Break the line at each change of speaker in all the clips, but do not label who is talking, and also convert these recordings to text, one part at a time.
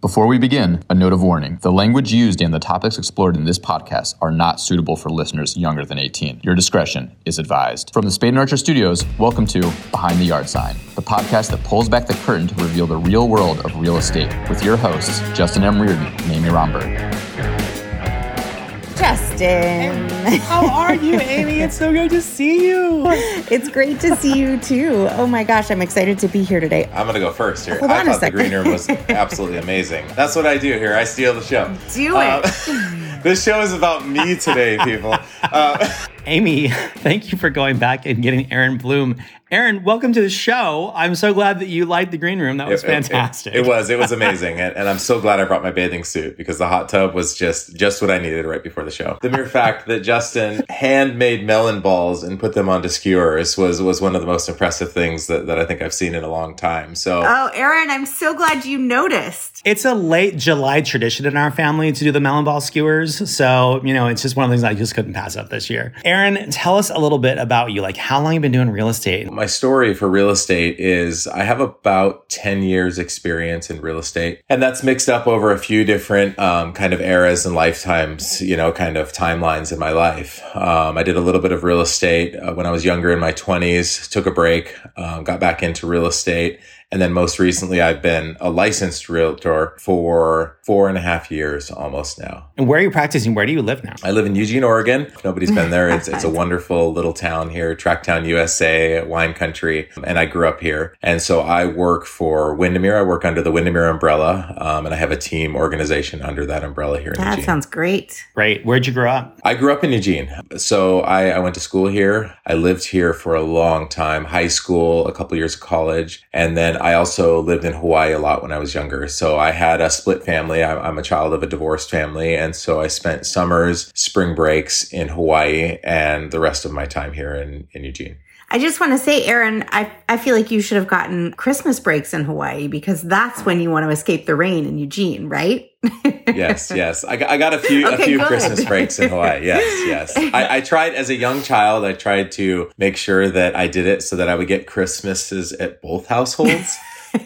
Before we begin, a note of warning. The language used and the topics explored in this podcast are not suitable for listeners younger than 18. Your discretion is advised. From the Spade and Archer Studios, welcome to Behind the Yard Sign, the podcast that pulls back the curtain to reveal the real world of real estate with your hosts, Justin M. Reardon and Amy Romberg.
Justin.
How are you, Amy? It's so good to see you.
It's great to see you too. Oh my gosh, I'm excited to be here today.
I'm gonna go first here.
Hold
I
on a
thought the green room was absolutely amazing. That's what I do here. I steal the show.
Do
Uh,
it.
this show is about me today, people. Uh,
Amy, thank you for going back and getting Aaron Bloom. Aaron, welcome to the show. I'm so glad that you liked the green room. That was
it- it-
fantastic.
It, was. It was amazing, and, and I'm so glad I brought my bathing suit because the hot tub was just just what I needed right before the show. The mere fact that Justin handmade melon balls and put them onto skewers was was one of the most impressive things that, that I think I've seen in a long time. So.
Oh, Aaron, I'm so glad you noticed.
It's a late July tradition in our family to do the melon ball skewers. So, you know, it's just one of the things I just couldn't pass up this year. Aaron, tell us a little bit about you. Like, how long you been doing real estate?
My story for real estate is I have about 10 years experience in real estate and that's mixed up over a few different um, kind of eras and lifetimes, you know, kind of timelines in my life. Um, I did a little bit of real estate uh, when I was younger in my 20s, took a break, um, got back into real estate. And then most recently, I've been a licensed realtor for four and a half years almost now.
And where are you practicing? Where do you live now?
I live in Eugene, Oregon. If Nobody's been there. It's, it's a wonderful little town here, Tracktown, USA, wine country. And I grew up here. And so I work for Windermere. I work under the Windermere umbrella. Um, and I have a team organization under that umbrella here in
That
Eugene.
sounds great.
Great. Where'd you grow up?
I grew up in Eugene. So I, I went to school here. I lived here for a long time, high school, a couple years of college. And then I also lived in Hawaii a lot when I was younger. So I had a split family. I'm, a child of a divorced family. And so I spent summers, spring breaks in Hawaii and the rest of my time here in, in Eugene.
I just want to say, Aaron, I, I feel like you should have gotten Christmas breaks in Hawaii because that's when you want to escape the rain in Eugene, right?
yes, yes. I got, I got a few a few. Christmas breaks in Hawaii. Yes, yes. I, I tried as a young child. I tried to make sure that I did it so that I would get Christmases at both households.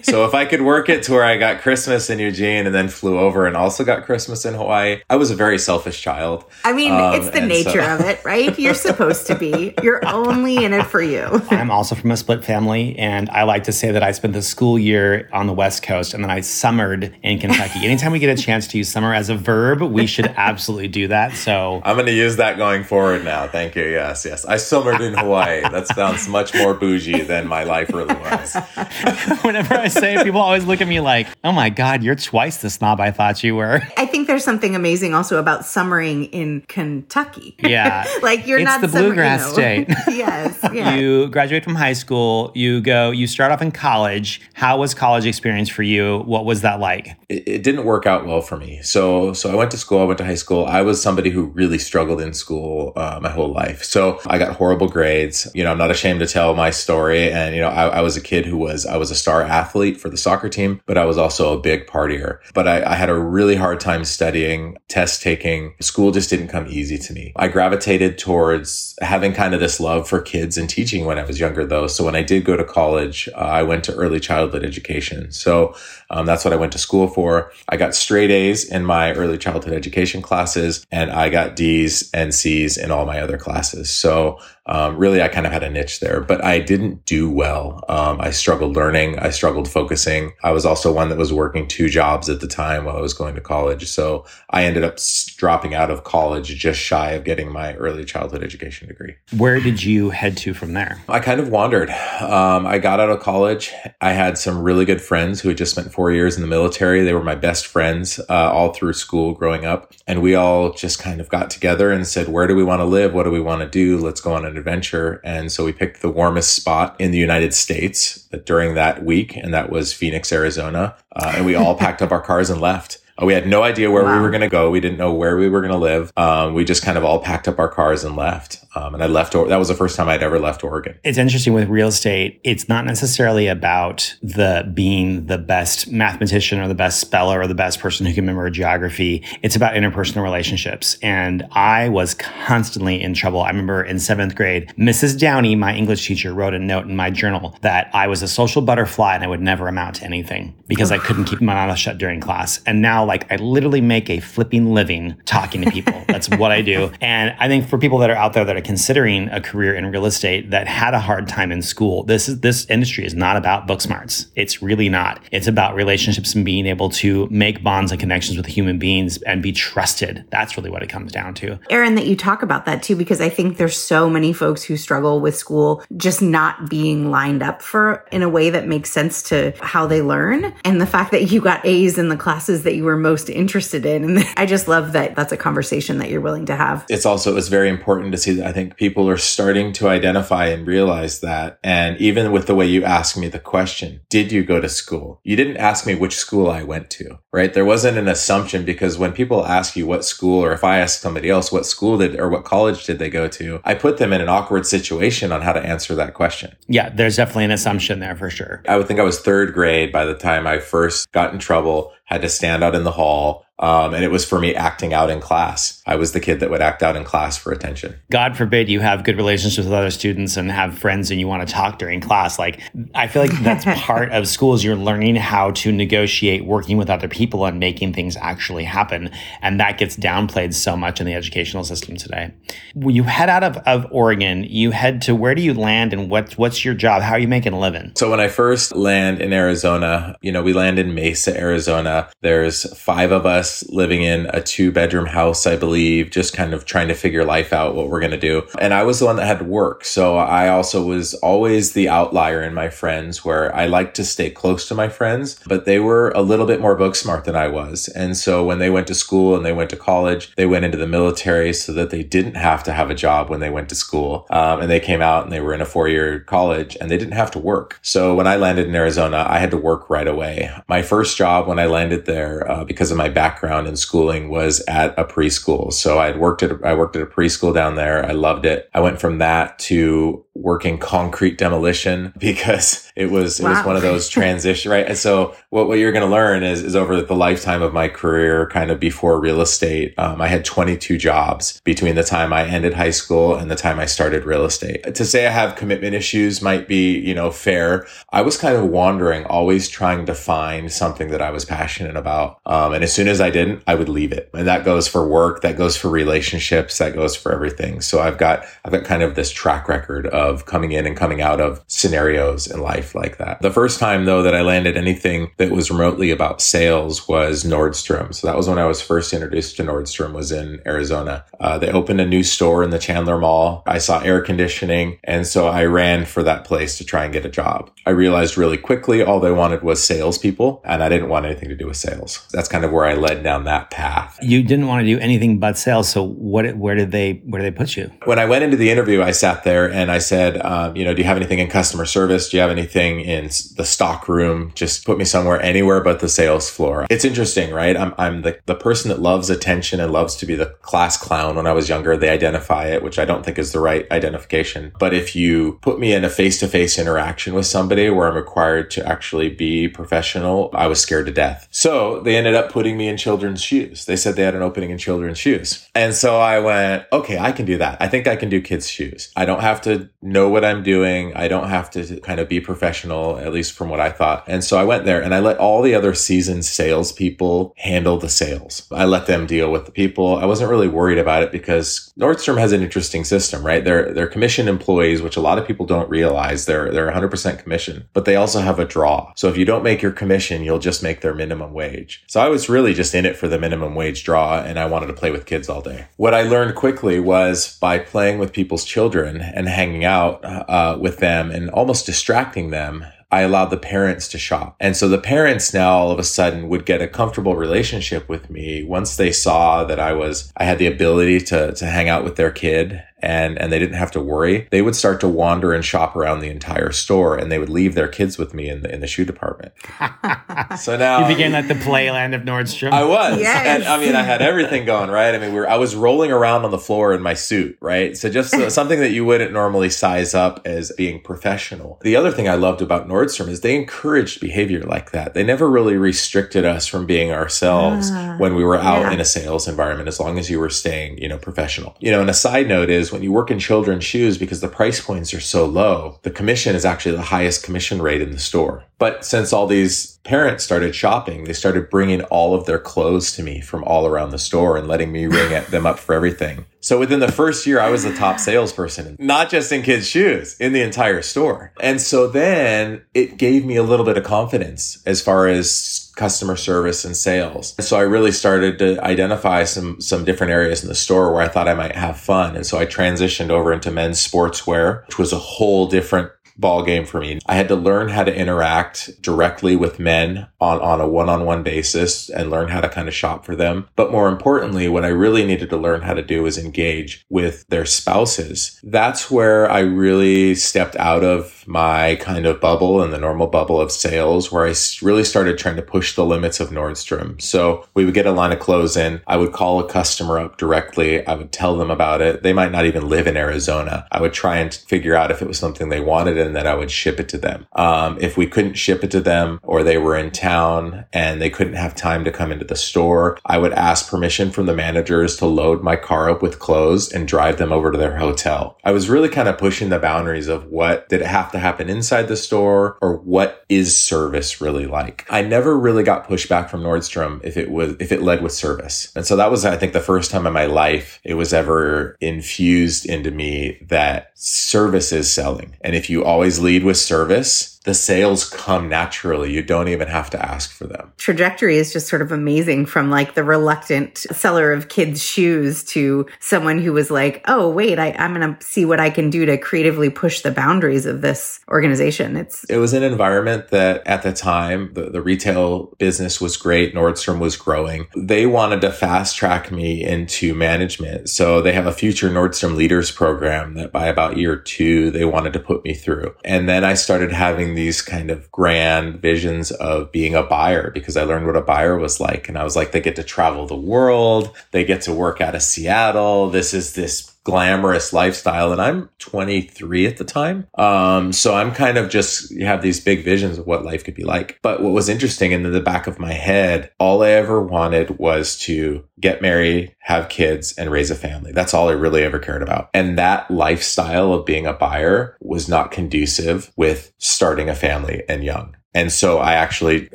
So if I could work it to where I got Christmas in Eugene and then flew over and also got Christmas in Hawaii, I was a very selfish child.
I mean,
Um,
it's the nature
so-
of it, right? You're supposed to be. You're only in it for you.
I'm also from a split family, and I like to say that I spent the school year on the West Coast and then I summered in Kentucky. Anytime we get a chance to use summer as a verb, we should absolutely do that. So,
I'm going to use that going forward now. Thank you. Yes, yes. I summered in Hawaii. That sounds much more bougie than my life really was.
whenever I say people always look at me like, oh my God, you're twice the snob I thought you were.
I think there's something amazing also about summering in Kentucky.
Yeah.
like you're
It's
not
the
summer- you
bluegrass
know.
state.
yes. Yeah.
You graduate from high school, you go, you start off in college. How was college experience for you? What was that like?
it, it didn't work out well for me. So, so I went to school. I went to high school. I was somebody who really struggled in school uh, my whole life. So I got horrible grades. You know, I'm not ashamed to tell my story. And you know, I, I was a kid who was I was a star athlete for the soccer team, but I was also a big partier. But I, I had a really hard time studying, test taking. School just didn't come easy to me. I gravitated towards having kind of this love for kids and teaching when I was younger, though. So when I did go to college, uh, I went to early childhood education. So um, that's what I went to school for. I got straight A's in my early childhood education classes, and I got D's and C's in all my other classes. So um, really, I kind of had a niche there, but I didn't do well. Um, I struggled learning. I struggled focusing. I was also one that was working two jobs at the time while I was going to college. So I ended up dropping out of college just shy of getting my early childhood education degree.
Where did you head to from there?
I kind of wandered. Um, I got out of college. I had some really good friends who had just spent four years in the military. They were my best friends uh, all through school growing up. And we all just kind of got together and said, Where do we want to live? What do we want to do? Let's go on an adventure. And so we picked the warmest spot in the United States during that week, and that was Phoenix, Arizona. Uh, and we all packed up our cars and left. Uh, We had no idea where we were going to go. We didn't know where we were going to live. Um, we just kind of all packed up our cars and left. Um, and I left, that was the first time I'd ever left Oregon.
It's interesting with real estate. It's not necessarily about the being the best mathematician or the best speller or the best person who can remember geography. It's about interpersonal relationships. And I was constantly in trouble. I remember in seventh grade, Mrs. Downey, my English teacher, wrote a note in my journal that I was a social butterfly and I would never amount to anything because I couldn't keep my mouth shut during class. And now, like, I literally make a flipping living talking to people. That's what I do. And I think for people that are out there that are considering a career in real estate that had a hard time in school, this is this industry is not about book smarts. It's really not. It's about relationships and being able to make bonds and connections with human beings and be trusted. That's really what it comes down to.
Aaron, that you talk about that too, because I think there's so many folks who struggle with school just not being lined up for in a way that makes sense to how they learn. And the fact that you got A's in the classes that you were most interested in. And I just love that that's a conversation that you're willing to have.
It's also, it's very important to see that I think people are starting to identify and realize that. And even with the way you asked me the question, did you go to school? You didn't ask me which school I went to, right? There wasn't an assumption because when people ask you what school, or if I ask somebody else what school did or what college did they go to, I put them in an awkward situation on how to answer that question.
Yeah, there's definitely an assumption there for sure.
I would think I was third grade by the time I first got in trouble, had to stand out in the hall, um, and it was for me acting out in class. I was the kid that would act out in class for attention.
God forbid you have good relationships with other students and have friends and you want to talk during class. Like, I feel like that's part of school is you're learning how to negotiate working with other people and making things actually happen. And that gets downplayed so much in the educational system today. When you head out of, of Oregon, you head to where do you land and what, what's your job? How are you making a living?
So when I first land in Arizona, you know, we land in Mesa, Arizona. There's five of us living in a two bedroom house, I believe, just kind of trying to figure life out, what we're going to do. And I was the one that had to work. So I also was always the outlier in my friends where I like to stay close to my friends, but they were a little bit more book smart than I was. And so when they went to school and they went to college, they went into the military so that they didn't have to have a job when they went to school. Um, and they came out and they were in a four year college and they didn't have to work. So when I landed in Arizona, I had to work right away. My first job when I landed there, uh, because of my background, background in schooling was at a preschool. So I worked at I worked at a preschool down there. I loved it. I went from that to working concrete demolition because it was wow. it was one of those transition right. And so what, what you're going to learn is is over the lifetime of my career, kind of before real estate, um, I had 22 jobs between the time I ended high school and the time I started real estate. To say I have commitment issues might be you know fair. I was kind of wandering, always trying to find something that I was passionate about. Um, and as soon as I didn't, I would leave it. And that goes for work, that goes for relationships, that goes for everything. So I've got I've got kind of this track record of of coming in and coming out of scenarios in life like that. The first time though that I landed anything that was remotely about sales was Nordstrom. So that was when I was first introduced to Nordstrom was in Arizona. Uh, they opened a new store in the Chandler Mall. I saw air conditioning. And so I ran for that place to try and get a job. I realized really quickly all they wanted was salespeople and I didn't want anything to do with sales. That's kind of where I led down that path.
You didn't want to do anything but sales. So what, where did they, where did they put you?
When I went into the interview, I sat there and I said, said, um, you know, do you have anything in customer service? Do you have anything in the stock room? Just put me somewhere, anywhere but the sales floor. It's interesting, right? I'm, I'm the, the person that loves attention and loves to be the class clown. When I was younger, they identify it, which I don't think is the right identification. But if you put me in a face to face interaction with somebody where I'm required to actually be professional, I was scared to death. So they ended up putting me in children's shoes. They said they had an opening in children's shoes. And so I went, okay, I can do that. I think I can do kids' shoes. I don't have to know what I'm doing. I don't have to kind of be professional, at least from what I thought. And so I went there and I let all the other seasoned salespeople handle the sales. I let them deal with the people. I wasn't really worried about it because Nordstrom has an interesting system, right? They're, they're commission employees, which a lot of people don't realize they're, they're 100% commission, but they also have a draw. So if you don't make your commission, you'll just make their minimum wage. So I was really just in it for the minimum wage draw and I wanted to play with kids all day. What I learned quickly was by playing with people's children and hanging out out uh, with them and almost distracting them I allowed the parents to shop. And so the parents now all of a sudden would get a comfortable relationship with me once they saw that I was, I had the ability to, to hang out with their kid and, and they didn't have to worry, they would start to wander and shop around the entire store and they would leave their kids with me in the, in the shoe department. so now
you became like the playland of Nordstrom.
I was.
Yes.
And I mean, I had everything going, right? I mean, we were, I was rolling around on the floor in my suit, right? So just uh, something that you wouldn't normally size up as being professional. The other thing I loved about Nordstrom is they encouraged behavior like that. They never really restricted us from being ourselves
Ah,
when we were out
yeah.
in a sales environment, as long as you were staying, you know, professional. You know, and a side note is when you work in children's shoes, because the price points are so low, the commission is actually the highest commission rate in the store. But since all these parents started shopping, they started bringing all of their clothes to me from all around the store and letting me ring them up for everything. So within the first year, I was the top salesperson, not just in kids' shoes, in the entire store. And so then it gave me a little bit of confidence as far as customer service and sales. So I really started to identify some some different areas in the store where I thought I might have fun. And so I transitioned over into men's sportswear, which was a whole different ball game for me. I had to learn how to interact directly with men on, on a one-on-one basis and learn how to kind of shop for them. But more importantly, what I really needed to learn how to do was engage with their spouses. That's where I really stepped out of my kind of bubble and the normal bubble of sales where I really started trying to push the limits of Nordstrom. So we would get a line of clothes in. I would call a customer up directly. I would tell them about it. They might not even live in Arizona. I would try and figure out if it was something they wanted and then I would ship it to them. Um, if we couldn't ship it to them or they were in town and they couldn't have time to come into the store, I would ask permission from the managers to load my car up with clothes and drive them over to their hotel. I was really kind of pushing the boundaries of what did it have to happen inside the store or what is service really like. I never really got pushback from Nordstrom if it was if it led with service. And so that was I think the first time in my life it was ever infused into me that service is selling. And if you always lead with service, the sales come naturally. You don't even have to ask for them.
trajectory is just sort of amazing from like the reluctant seller of kids' shoes to someone who was like, oh, wait, I, I'm going to see what I can do to creatively push the boundaries of this organization. It's
It was an environment that at the time, the, the retail business was great. Nordstrom was growing. They wanted to fast track me into management. So they have a future Nordstrom leaders program that by about year two, they wanted to put me through. And then I started having these kind of grand visions of being a buyer because I learned what a buyer was like. And I was like, they get to travel the world. They get to work out of Seattle. This is this glamorous lifestyle and I'm 23 at the time. Um, so I'm kind of just you have these big visions of what life could be like. But what was interesting in the back of my head, all I ever wanted was to get married, have kids and raise a family. That's all I really ever cared about. And that lifestyle of being a buyer was not conducive with starting a family and young. And so I actually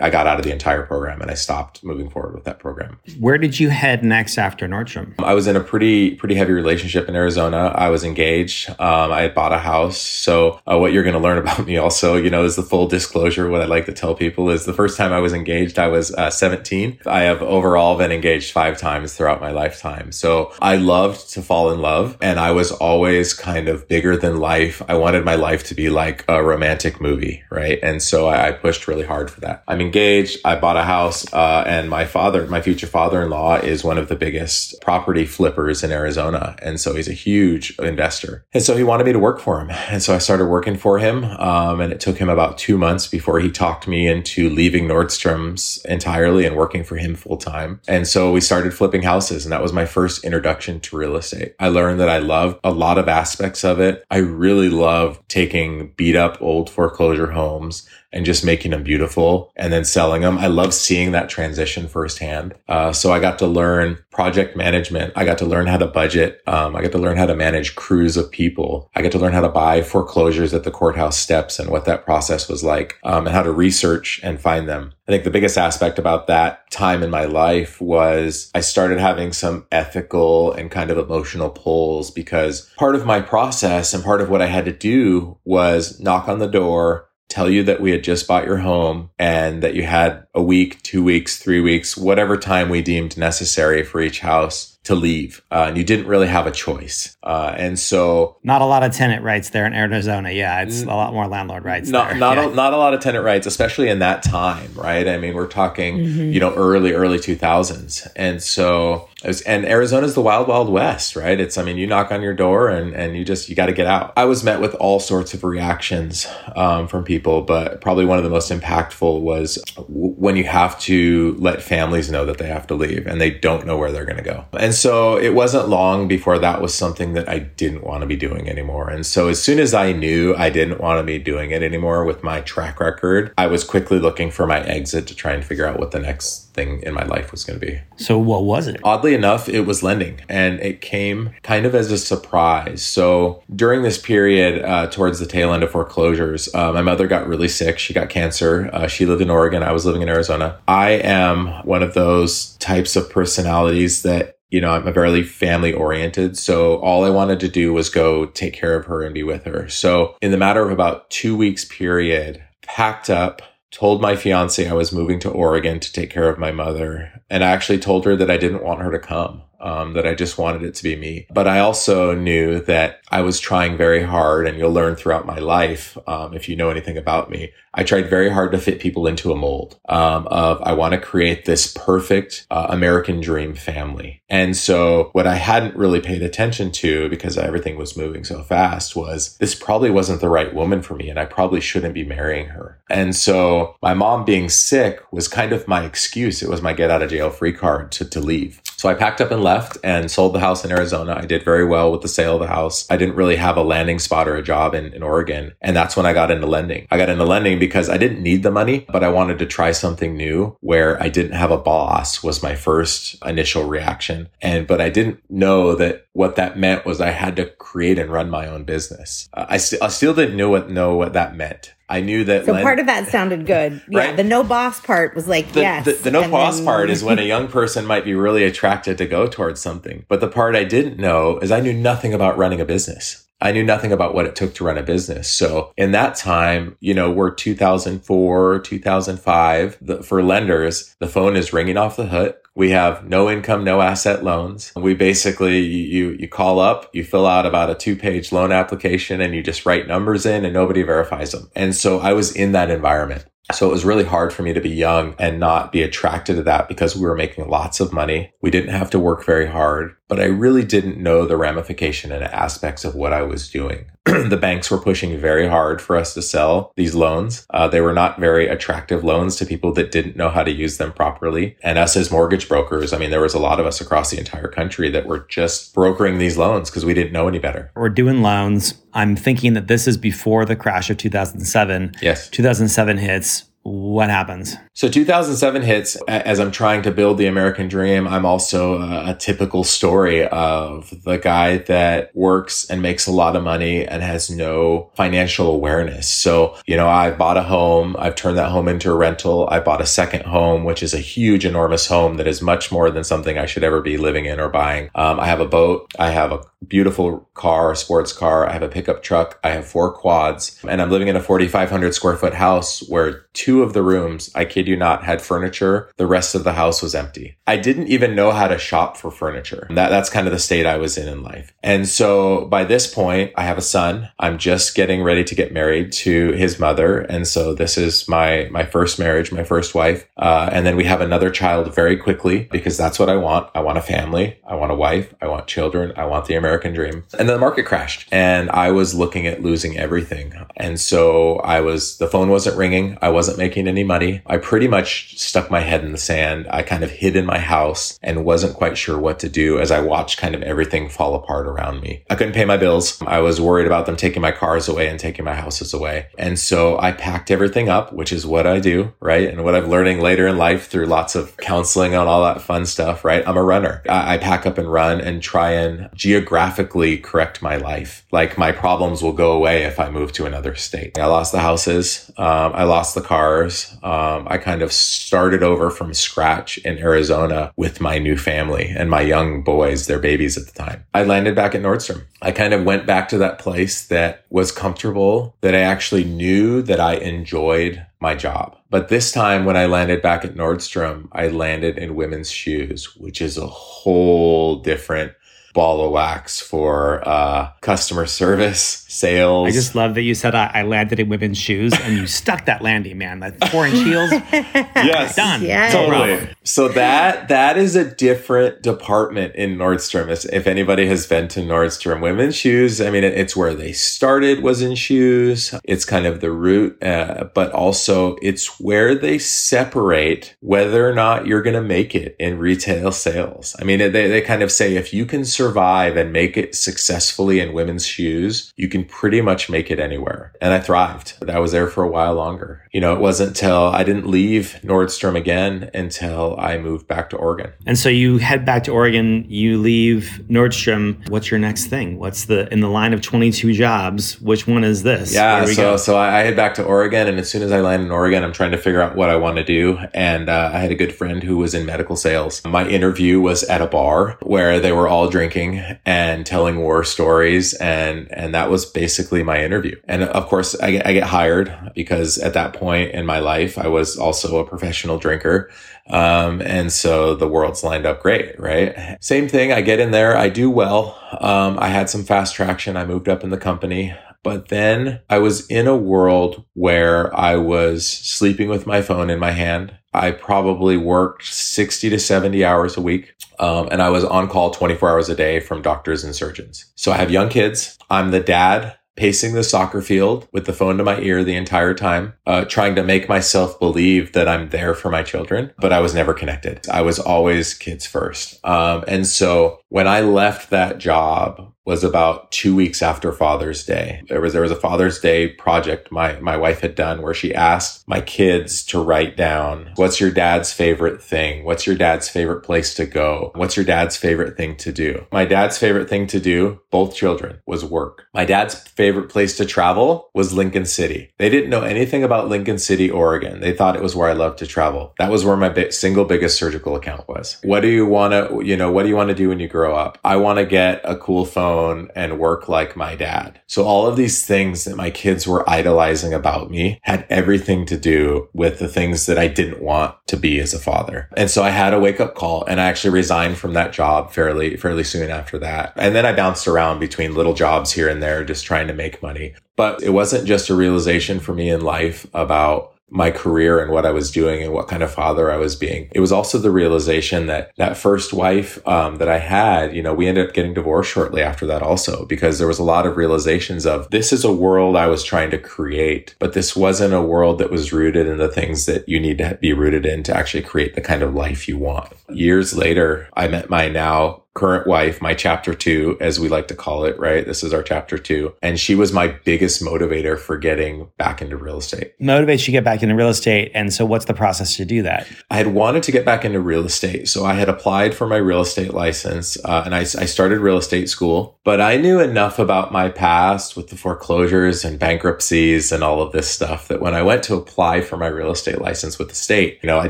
I got out of the entire program and I stopped moving forward with that program.
Where did you head next after Nordstrom?
I was in a pretty pretty heavy relationship in Arizona. I was engaged. Um, I had bought a house. So uh, what you're going to learn about me also, you know, is the full disclosure. What I like to tell people is the first time I was engaged, I was uh, 17. I have overall been engaged five times throughout my lifetime. So I loved to fall in love, and I was always kind of bigger than life. I wanted my life to be like a romantic movie, right? And so I, I pushed really hard for that. I'm engaged. I bought a house, uh, and my father, my future father-in-law, is one of the biggest property flippers in Arizona, and so he's a huge investor. And so he wanted me to work for him, and so I started working for him. Um, and it took him about two months before he talked me into leaving Nordstrom's entirely and working for him full time. And so we started flipping houses, and that was my first introduction to real estate. I learned that I love a lot of aspects of it. I really love taking beat up old foreclosure homes and just making them beautiful and then selling them. I love seeing that transition firsthand. Uh, so I got to learn project management. I got to learn how to budget. Um, I got to learn how to manage crews of people. I got to learn how to buy foreclosures at the courthouse steps and what that process was like, um, and how to research and find them. I think the biggest aspect about that time in my life was I started having some ethical and kind of emotional pulls because part of my process and part of what I had to do was knock on the door, tell you that we had just bought your home and that you had a week, two weeks, three weeks, whatever time we deemed necessary for each house to leave, uh, and you didn't really have a choice. Uh, and so,
not a lot of tenant rights there in Arizona. Yeah, it's a lot more landlord rights.
Not
there.
not
yeah.
a, not a lot of tenant rights, especially in that time, right? I mean, we're talking you know early early two thousands, and so was, and Arizona's the wild wild west, right? It's I mean, you knock on your door and and you just you got to get out. I was met with all sorts of reactions um, from people, but probably one of the most impactful was w- when you have to let families know that they have to leave and they don't know where they're going to go. And so it wasn't long before that was something that I didn't want to be doing anymore. And so as soon as I knew I didn't want to be doing it anymore with my track record, I was quickly looking for my exit to try and figure out what the next thing in my life was going to be.
So what was it?
Oddly enough, it was lending and it came kind of as a surprise. So during this period, uh, towards the tail end of foreclosures, uh, my mother got really sick. She got cancer. Uh, she lived in Oregon. I was living in Arizona. I am one of those types of personalities that you know, I'm a very family oriented. So all I wanted to do was go take care of her and be with her. So in the matter of about two weeks period, packed up, told my fiance I was moving to Oregon to take care of my mother. And I actually told her that I didn't want her to come. Um, that I just wanted it to be me. But I also knew that I was trying very hard, and you'll learn throughout my life um, if you know anything about me. I tried very hard to fit people into a mold um, of I want to create this perfect uh, American dream family. And so what I hadn't really paid attention to because everything was moving so fast was this probably wasn't the right woman for me, and I probably shouldn't be marrying her. And so my mom being sick was kind of my excuse. It was my get out of jail free card to, to leave. So I packed up and left and sold the house in Arizona. I did very well with the sale of the house. I didn't really have a landing spot or a job in, in Oregon. And that's when I got into lending. I got into lending because I didn't need the money, but I wanted to try something new where I didn't have a boss was my first initial reaction. And, but I didn't know that what that meant was I had to create and run my own business. Uh, I, st- I still didn't know what, know what that meant. I knew that.
So
lend-
part of that sounded good. Yeah,
Right?
the no boss part was like
the,
yes.
the, the no boss
then-
part is when a young person might be really attracted to go towards something. But the part I didn't know is I knew nothing about running a business. I knew nothing about what it took to run a business. So in that time, you know, we're 2004, 2005. The, for lenders, the phone is ringing off the hook. We have no income, no asset loans. We basically, you, you call up, you fill out about a two page loan application and you just write numbers in and nobody verifies them. And so I was in that environment. So it was really hard for me to be young and not be attracted to that because we were making lots of money. We didn't have to work very hard, but I really didn't know the ramification and aspects of what I was doing. the banks were pushing very hard for us to sell these loans. Uh, they were not very attractive loans to people that didn't know how to use them properly. And us as mortgage brokers, I mean, there was a lot of us across the entire country that were just brokering these loans because we didn't know any better.
We're doing loans. I'm thinking that this is before the crash of 2007.
Yes.
2007 hits. What happens?
So 2007 hits as I'm trying to build the American dream. I'm also a, a typical story of the guy that works and makes a lot of money and has no financial awareness. So, you know, I bought a home. I've turned that home into a rental. I bought a second home, which is a huge, enormous home that is much more than something I should ever be living in or buying. Um, I have a boat. I have a beautiful car, a sports car. I have a pickup truck. I have four quads and I'm living in a 4,500 square foot house where two of the rooms, I kid you not, had furniture. The rest of the house was empty. I didn't even know how to shop for furniture. That, that's kind of the state I was in in life. And so by this point, I have a son. I'm just getting ready to get married to his mother. And so this is my, my first marriage, my first wife. Uh, and then we have another child very quickly because that's what I want. I want a family. I want a wife. I want children. I want the American dream. And then the market crashed and I was looking at losing everything. And so I was, the phone wasn't ringing. I wasn't making any money. I pretty much stuck my head in the sand. I kind of hid in my house and wasn't quite sure what to do as I watched kind of everything fall apart around me. I couldn't pay my bills. I was worried about them taking my cars away and taking my houses away. And so I packed everything up, which is what I do, right? And what I'm learning later in life through lots of counseling and all that fun stuff, right? I'm a runner. I, I pack up and run and try and geographically correct my life. Like my problems will go away if I move to another state. I lost the houses. Um, I lost the cars. Um, I kind of started over from scratch in Arizona with my new family and my young boys, their babies at the time. I landed back at Nordstrom. I kind of went back to that place that was comfortable, that I actually knew that I enjoyed my job. But this time when I landed back at Nordstrom, I landed in women's shoes, which is a whole different ball of wax for uh, customer service, sales.
I just love that you said I, I landed in women's shoes and you stuck that landing, man. Like four inch heels.
yes.
Done.
Yes.
Totally. So that that is a different department in Nordstrom. If anybody has been to Nordstrom, women's shoes. I mean, it's where they started was in shoes. It's kind of the root, uh, but also it's where they separate whether or not you're going to make it in retail sales. I mean, they they kind of say if you can survive and make it successfully in women's shoes, you can pretty much make it anywhere. And I thrived. I was there for a while longer. You know, it wasn't till I didn't leave Nordstrom again until I moved back to Oregon.
And so you head back to Oregon, you leave Nordstrom. What's your next thing? What's the in the line of 22 jobs, which one is this?
Yeah, so go? so I head back to Oregon and as soon as I land in Oregon, I'm trying to figure out what I want to do and uh, I had a good friend who was in medical sales. My interview was at a bar where they were all drinking drinking and telling war stories. And, and that was basically my interview. And of course, I get, I get hired because at that point in my life, I was also a professional drinker. Um, and so the world's lined up great, right? Same thing. I get in there. I do well. Um, I had some fast traction. I moved up in the company. But then I was in a world where I was sleeping with my phone in my hand. I probably worked 60 to 70 hours a week. Um, and I was on call 24 hours a day from doctors and surgeons. So I have young kids. I'm the dad pacing the soccer field with the phone to my ear the entire time, uh, trying to make myself believe that I'm there for my children, but I was never connected. I was always kids first. Um, and so when I left that job, was about two weeks after Father's Day. There was there was a Father's Day project my my wife had done where she asked my kids to write down what's your dad's favorite thing, what's your dad's favorite place to go, what's your dad's favorite thing to do. My dad's favorite thing to do, both children, was work. My dad's favorite place to travel was Lincoln City. They didn't know anything about Lincoln City, Oregon. They thought it was where I loved to travel. That was where my bi- single biggest surgical account was. What do you want to you know what do you want to do when you grow up? I want to get a cool phone and work like my dad. So all of these things that my kids were idolizing about me had everything to do with the things that I didn't want to be as a father. And so I had a wake up call and I actually resigned from that job fairly, fairly soon after that. And then I bounced around between little jobs here and there, just trying to make money. But it wasn't just a realization for me in life about my career and what I was doing and what kind of father I was being. It was also the realization that that first wife um, that I had, you know, we ended up getting divorced shortly after that also because there was a lot of realizations of this is a world I was trying to create, but this wasn't a world that was rooted in the things that you need to be rooted in to actually create the kind of life you want. Years later, I met my now current wife, my chapter two, as we like to call it, right? This is our chapter two. And she was my biggest motivator for getting back into real estate.
Motivates you to get back into real estate. And so what's the process to do that?
I had wanted to get back into real estate. So I had applied for my real estate license uh, and I, I started real estate school, but I knew enough about my past with the foreclosures and bankruptcies and all of this stuff that when I went to apply for my real estate license with the state, you know, I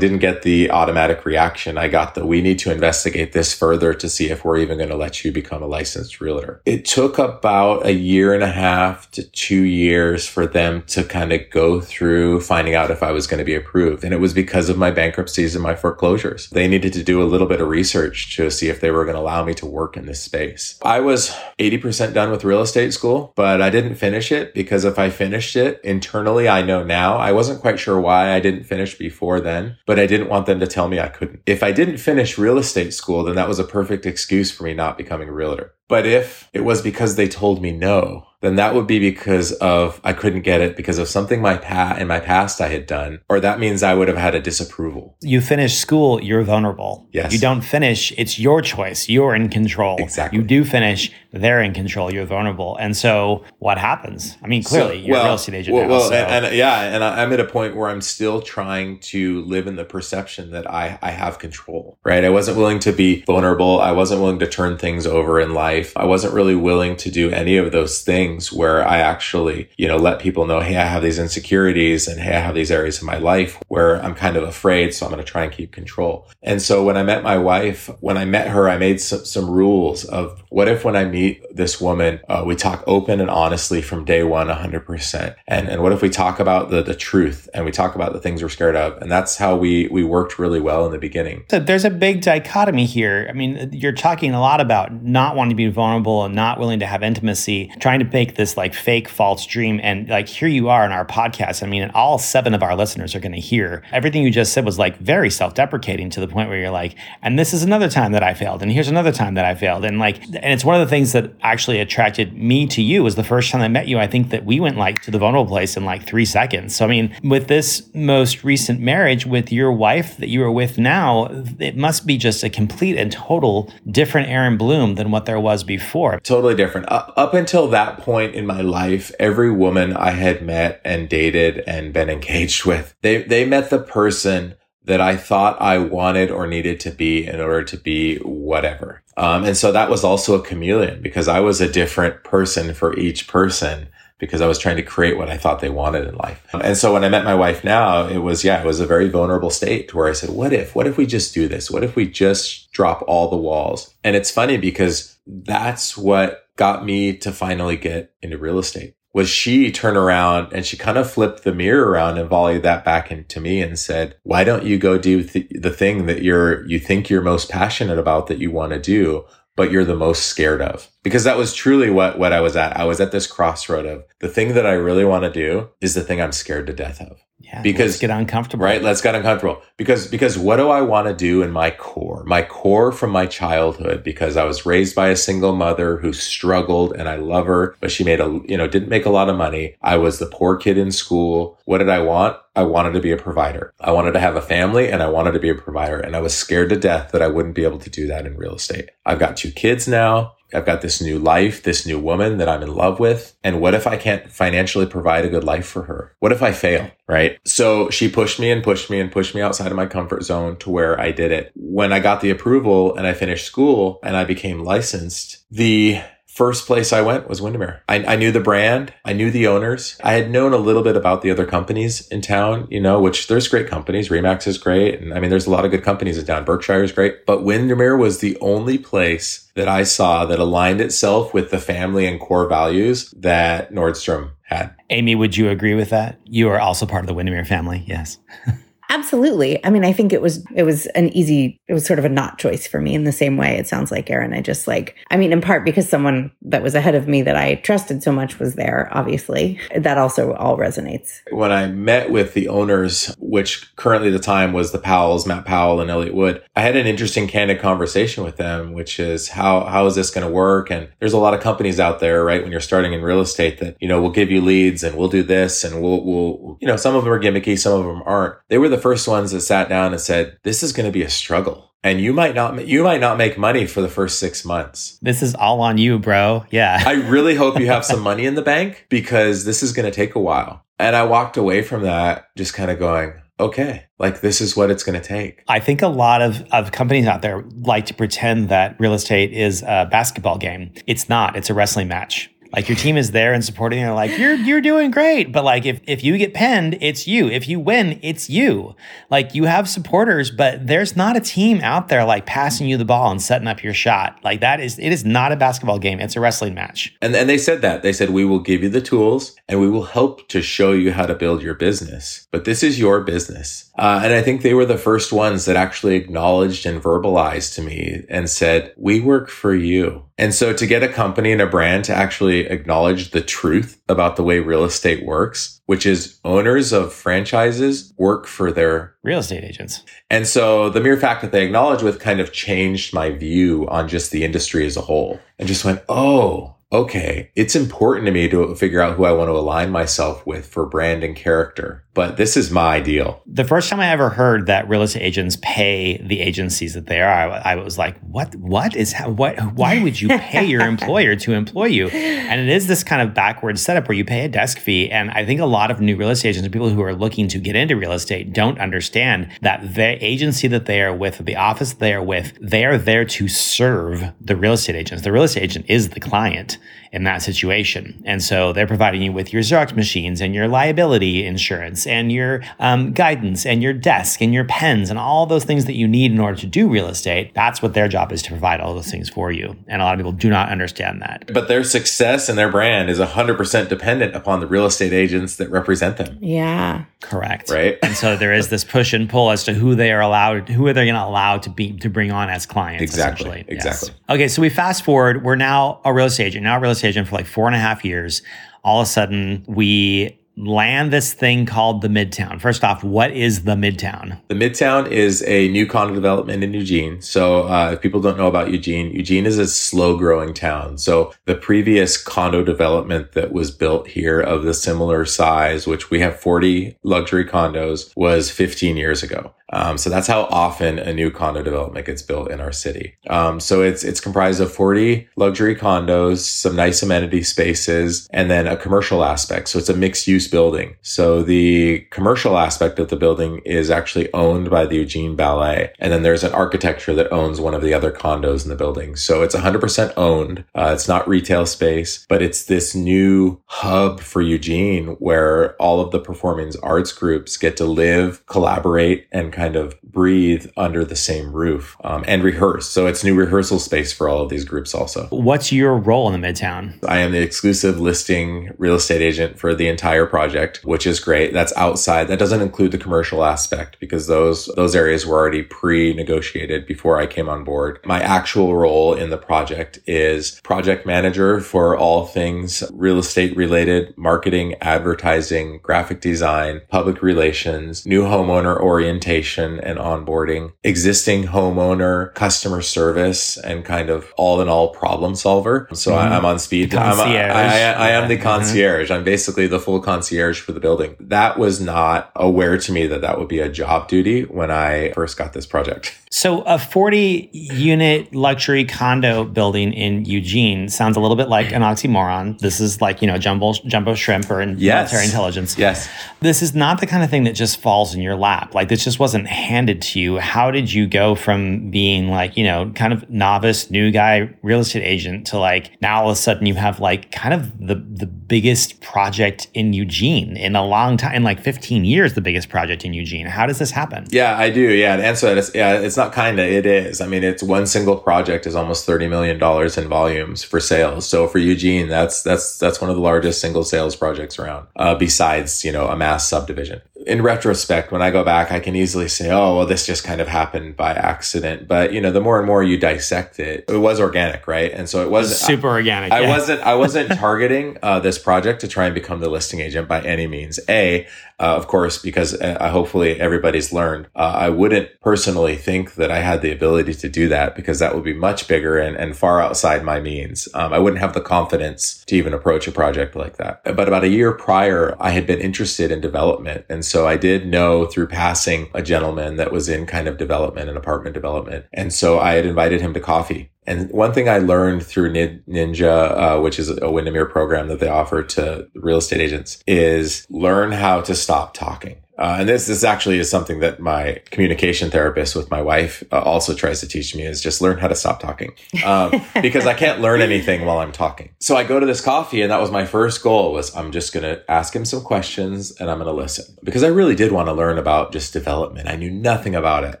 didn't get the automatic reaction. I got the, we need to investigate this further to see if we're even going to let you become a licensed realtor. It took about a year and a half to two years for them to kind of go through finding out if I was going to be approved. And it was because of my bankruptcies and my foreclosures. They needed to do a little bit of research to see if they were going to allow me to work in this space. I was 80% done with real estate school, but I didn't finish it because if I finished it internally, I know now. I wasn't quite sure why I didn't finish before then, but I didn't want them to tell me I couldn't. If I didn't finish real estate school, then that was a perfect excuse excuse for me not becoming a realtor. But if it was because they told me no, then that would be because of I couldn't get it because of something my pa- in my past I had done, or that means I would have had a disapproval.
You finish school, you're vulnerable.
Yes.
You don't finish, it's your choice. You're in control.
Exactly.
You do finish, they're in control. You're vulnerable. And so what happens? I mean, clearly so, you're well, a real estate agent.
Well,
now,
well
so.
and, and, yeah, and I'm at a point where I'm still trying to live in the perception that I I have control. Right. I wasn't willing to be vulnerable. I wasn't willing to turn things over in life life, I wasn't really willing to do any of those things where I actually, you know, let people know, Hey, I have these insecurities and Hey, I have these areas in my life where I'm kind of afraid. So I'm going to try and keep control. And so when I met my wife, when I met her, I made some, some rules of what if when I meet this woman, uh, we talk open and honestly from day one, 100%. And, and what if we talk about the, the truth and we talk about the things we're scared of? And that's how we, we worked really well in the beginning.
So there's a big dichotomy here. I mean, you're talking a lot about not wanting to be vulnerable and not willing to have intimacy, trying to make this like fake false dream. And like here you are in our podcast. I mean, all seven of our listeners are going to hear everything you just said was like very self deprecating to the point where you're like, and this is another time that I failed. And here's another time that I failed. And like, and it's one of the things that actually attracted me to you was the first time I met you. I think that we went like to the vulnerable place in like three seconds. So, I mean, with this most recent marriage with your wife that you are with now, it must be just a complete and total different Aaron Bloom than what there was before.
Totally different. Up, up until that point in my life, every woman I had met and dated and been engaged with, they, they met the person that I thought I wanted or needed to be in order to be whatever. Um, and so that was also a chameleon because I was a different person for each person because I was trying to create what I thought they wanted in life. And so when I met my wife now, it was, yeah, it was a very vulnerable state where I said, what if, what if we just do this? What if we just drop all the walls? And it's funny because that's what got me to finally get into real estate was she turned around and she kind of flipped the mirror around and volleyed that back into me and said, why don't you go do th- the thing that you're, you think you're most passionate about that you want to do, but you're the most scared of? Because that was truly what, what I was at. I was at this crossroad of the thing that I really want to do is the thing I'm scared to death of.
Yeah, because get uncomfortable.
Right. Let's get uncomfortable because, because what do I want to do in my core? My core from my childhood, because I was raised by a single mother who struggled and I love her, but she made a, you know, didn't make a lot of money. I was the poor kid in school. What did I want? I wanted to be a provider. I wanted to have a family and I wanted to be a provider. And I was scared to death that I wouldn't be able to do that in real estate. I've got two kids now. I've got this new life, this new woman that I'm in love with. And what if I can't financially provide a good life for her? What if I fail? Right. So she pushed me and pushed me and pushed me outside of my comfort zone to where I did it. When I got the approval and I finished school and I became licensed, the first place I went was Windermere. I, I, knew the brand. I knew the owners. I had known a little bit about the other companies in town, you know, which there's great companies. Remax is great. And I mean, there's a lot of good companies in town. Berkshire is great. But Windermere was the only place that I saw that aligned itself with the family and core values that Nordstrom had.
Amy, would you agree with that? You are also part of the Windermere family. Yes.
Absolutely. I mean, I think it was it was an easy it was sort of a not choice for me in the same way it sounds like Aaron. I just like I mean, in part because someone that was ahead of me that I trusted so much was there, obviously. That also all resonates.
When I met with the owners, which currently at the time was the Powells, Matt Powell and Elliot Wood, I had an interesting candid conversation with them, which is how how is this going to work? And there's a lot of companies out there, right, when you're starting in real estate that, you know, we'll give you leads and we'll do this and we'll we'll you know, some of them are gimmicky, some of them aren't. They were the first ones that sat down and said, this is going to be a struggle. And you might not, you might not make money for the first six months.
This is all on you, bro. Yeah.
I really hope you have some money in the bank because this is going to take a while. And I walked away from that just kind of going, okay, like this is what it's going to take.
I think a lot of, of companies out there like to pretend that real estate is a basketball game. It's not, it's a wrestling match. Like your team is there and supporting you. Like you're you're doing great. But like if if you get pinned, it's you. If you win, it's you. Like you have supporters, but there's not a team out there like passing you the ball and setting up your shot. Like that is it is not a basketball game. It's a wrestling match.
And and they said that. They said we will give you the tools and we will help to show you how to build your business. But this is your business. Uh, and I think they were the first ones that actually acknowledged and verbalized to me and said, we work for you. And so to get a company and a brand to actually acknowledge the truth about the way real estate works, which is owners of franchises work for their
real estate agents.
And so the mere fact that they acknowledged with kind of changed my view on just the industry as a whole and just went, Oh, okay, it's important to me to figure out who I want to align myself with for brand and character. But this is my deal.
The first time I ever heard that real estate agents pay the agencies that they are, I, I was like, what, what is, what, why would you pay your employer to employ you? And it is this kind of backwards setup where you pay a desk fee. And I think a lot of new real estate agents, people who are looking to get into real estate don't understand that the agency that they are with, the office they are with, they are there to serve the real estate agents. The real estate agent is the client in that situation. And so they're providing you with your Xerox machines and your liability insurance and your um, guidance and your desk and your pens and all those things that you need in order to do real estate. That's what their job is to provide all those things for you. And a lot of people do not understand that.
But their success and their brand is 100% dependent upon the real estate agents that represent them.
Yeah.
Correct.
Right.
and so there is this push and pull as to who they are allowed, who are they going to allow to be, to bring on as clients.
Exactly. Exactly.
Yes. Okay. So we fast forward. We're now a real estate agent, now a real estate agent for like four and a half years. All of a sudden we land this thing called the Midtown. First off, what is the Midtown?
The Midtown is a new condo development in Eugene. So, uh, if people don't know about Eugene, Eugene is a slow growing town. So, the previous condo development that was built here of the similar size, which we have 40 luxury condos, was 15 years ago. Um, so that's how often a new condo development gets built in our city. Um, so it's it's comprised of 40 luxury condos, some nice amenity spaces, and then a commercial aspect. So it's a mixed use building. So the commercial aspect of the building is actually owned by the Eugene Ballet, and then there's an architecture that owns one of the other condos in the building. So it's 100% owned. Uh, it's not retail space, but it's this new hub for Eugene where all of the performing arts groups get to live, collaborate, and kind of breathe under the same roof um, and rehearse. So it's new rehearsal space for all of these groups also.
What's your role in the Midtown?
I am the exclusive listing real estate agent for the entire project, which is great. That's outside. That doesn't include the commercial aspect because those those areas were already pre-negotiated before I came on board. My actual role in the project is project manager for all things real estate related, marketing, advertising, graphic design, public relations, new homeowner orientation and onboarding, existing homeowner customer service, and kind of all in all problem solver. So mm-hmm. I'm on speed. I'm a, I, I am the mm-hmm. concierge. Mm-hmm. I'm basically the full concierge for the building. That was not aware to me that that would be a job duty when I first got this project.
So a 40 unit luxury condo building in Eugene sounds a little bit like an oxymoron. This is like, you know, jumbo jumbo shrimp or in yes. military intelligence.
Yes.
This is not the kind of thing that just falls in your lap. Like this just wasn't handed to you. How did you go from being like, you know, kind of novice, new guy real estate agent to like now all of a sudden you have like kind of the the biggest project in Eugene in a long time, in like 15 years, the biggest project in Eugene. How does this happen?
Yeah, I do. Yeah. Answer that, it's, yeah, it's not kind of, it is. I mean, it's one single project is almost $30 million in volumes for sales. So for Eugene, that's, that's, that's one of the largest single sales projects around, uh, besides, you know, a mass subdivision in retrospect, when I go back, I can easily say, oh, well, this just kind of happened by accident. But, you know, the more and more you dissect it, it was organic, right? And so it was
super organic.
I, yeah. I wasn't, I wasn't targeting uh, this project to try and become the listing agent by any means. A, uh, of course, because uh, hopefully everybody's learned. Uh, I wouldn't personally think that I had the ability to do that because that would be much bigger and, and far outside my means. Um, I wouldn't have the confidence to even approach a project like that. But about a year prior, I had been interested in development. And so I did know through passing a gentleman that was in kind of development and apartment development. And so I had invited him to coffee. And one thing I learned through Ninja, uh, which is a Windermere program that they offer to real estate agents, is learn how to stop talking. Uh, and this, this actually is something that my communication therapist with my wife uh, also tries to teach me is just learn how to stop talking um, because I can't learn anything while I'm talking. So I go to this coffee and that was my first goal was I'm just going to ask him some questions and I'm going to listen because I really did want to learn about just development. I knew nothing about it.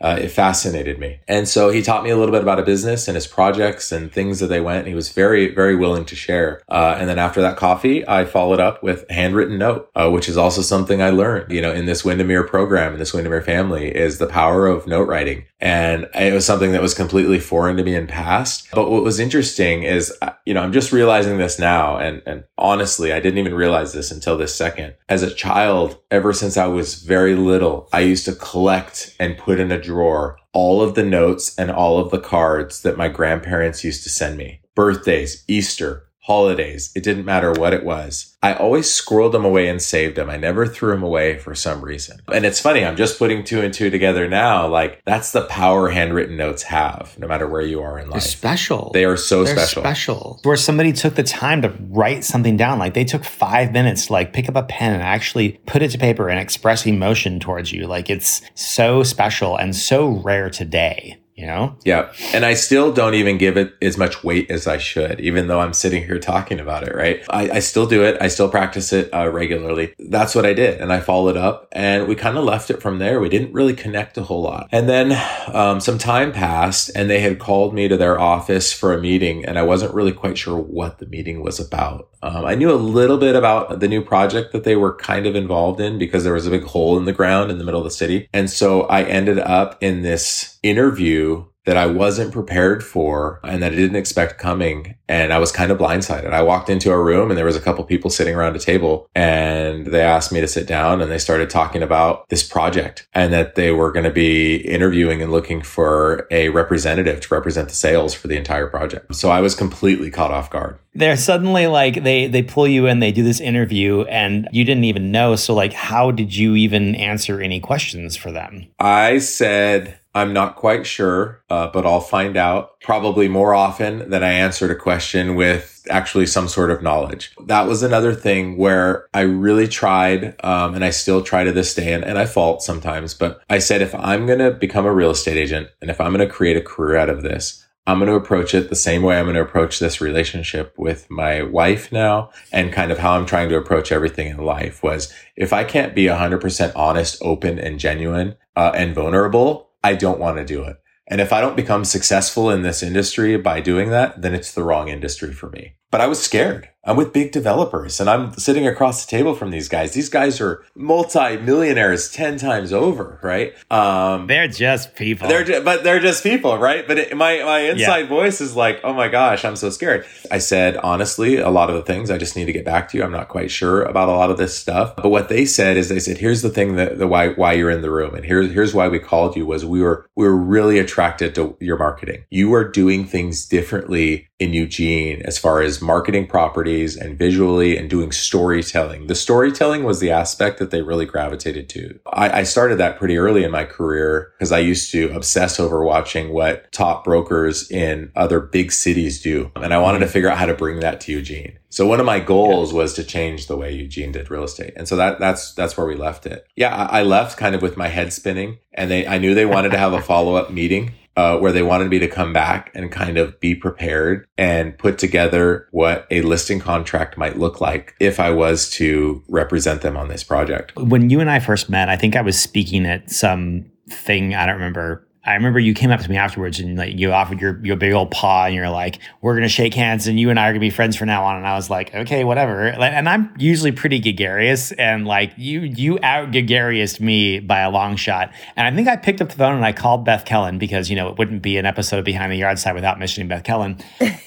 Uh, it fascinated me. And so he taught me a little bit about a business and his projects and things that they went. He was very, very willing to share. Uh, and then after that coffee, I followed up with a handwritten note, uh, which is also something I learned, you know, in this Windermere program and this Windermere family is the power of note writing. And it was something that was completely foreign to me in past. But what was interesting is, uh, you know, I'm just realizing this now. And, and honestly, I didn't even realize this until this second. As a child, ever since I was very little, I used to collect and put in a drawer all of the notes and all of the cards that my grandparents used to send me. Birthdays, Easter, holidays. It didn't matter what it was. I always squirreled them away and saved them. I never threw them away for some reason. And it's funny, I'm just putting two and two together now. Like that's the power handwritten notes have, no matter where you are in life.
They're special.
They are so
They're
special.
special. Where somebody took the time to write something down. Like they took five minutes to like pick up a pen and actually put it to paper and express emotion towards you. Like it's so special and so rare today you know?
Yeah. And I still don't even give it as much weight as I should, even though I'm sitting here talking about it, right? I, I still do it. I still practice it uh, regularly. That's what I did. And I followed up and we kind of left it from there. We didn't really connect a whole lot. And then um, some time passed and they had called me to their office for a meeting and I wasn't really quite sure what the meeting was about. Um, I knew a little bit about the new project that they were kind of involved in because there was a big hole in the ground in the middle of the city. And so I ended up in this interview that I wasn't prepared for and that I didn't expect coming. And I was kind of blindsided. I walked into a room and there was a couple people sitting around a table and they asked me to sit down and they started talking about this project and that they were going to be interviewing and looking for a representative to represent the sales for the entire project. So I was completely caught off guard.
They're suddenly like they they pull you in, they do this interview and you didn't even know. So like how did you even answer any questions for them?
I said I'm not quite sure, uh, but I'll find out probably more often than I answered a question with actually some sort of knowledge. That was another thing where I really tried, um, and I still try to this day, and, and I fault sometimes, but I said, if I'm going to become a real estate agent and if I'm going to create a career out of this, I'm going to approach it the same way I'm going to approach this relationship with my wife now and kind of how I'm trying to approach everything in life was if I can't be 100% honest, open and genuine uh, and vulnerable, I don't want to do it. And if I don't become successful in this industry by doing that, then it's the wrong industry for me. But I was scared. I'm with big developers and I'm sitting across the table from these guys. These guys are multi-millionaires 10 times over, right?
Um, they're just people.
They're just, but they're just people, right? But it, my, my inside yeah. voice is like, oh my gosh, I'm so scared. I said, honestly, a lot of the things I just need to get back to you. I'm not quite sure about a lot of this stuff. But what they said is they said, here's the thing that the why, why you're in the room. And here's, here's why we called you was we were, we were really attracted to your marketing. You are doing things differently in Eugene as far as marketing properties and visually and doing storytelling. The storytelling was the aspect that they really gravitated to. I, I started that pretty early in my career because I used to obsess over watching what top brokers in other big cities do. And I wanted to figure out how to bring that to Eugene. So one of my goals yeah. was to change the way Eugene did real estate. And so that that's that's where we left it. Yeah, I, I left kind of with my head spinning and they I knew they wanted to have a follow-up meeting uh, where they wanted me to come back and kind of be prepared and put together what a listing contract might look like if I was to represent them on this project.
When you and I first met, I think I was speaking at some thing, I don't remember I remember you came up to me afterwards and like you offered your your big old paw and you're like, we're gonna shake hands and you and I are gonna be friends from now on. And I was like, okay, whatever. And I'm usually pretty gregarious and like you you out gregarious me by a long shot. And I think I picked up the phone and I called Beth Kellen because you know it wouldn't be an episode of behind the yard sign without mentioning Beth Kellen.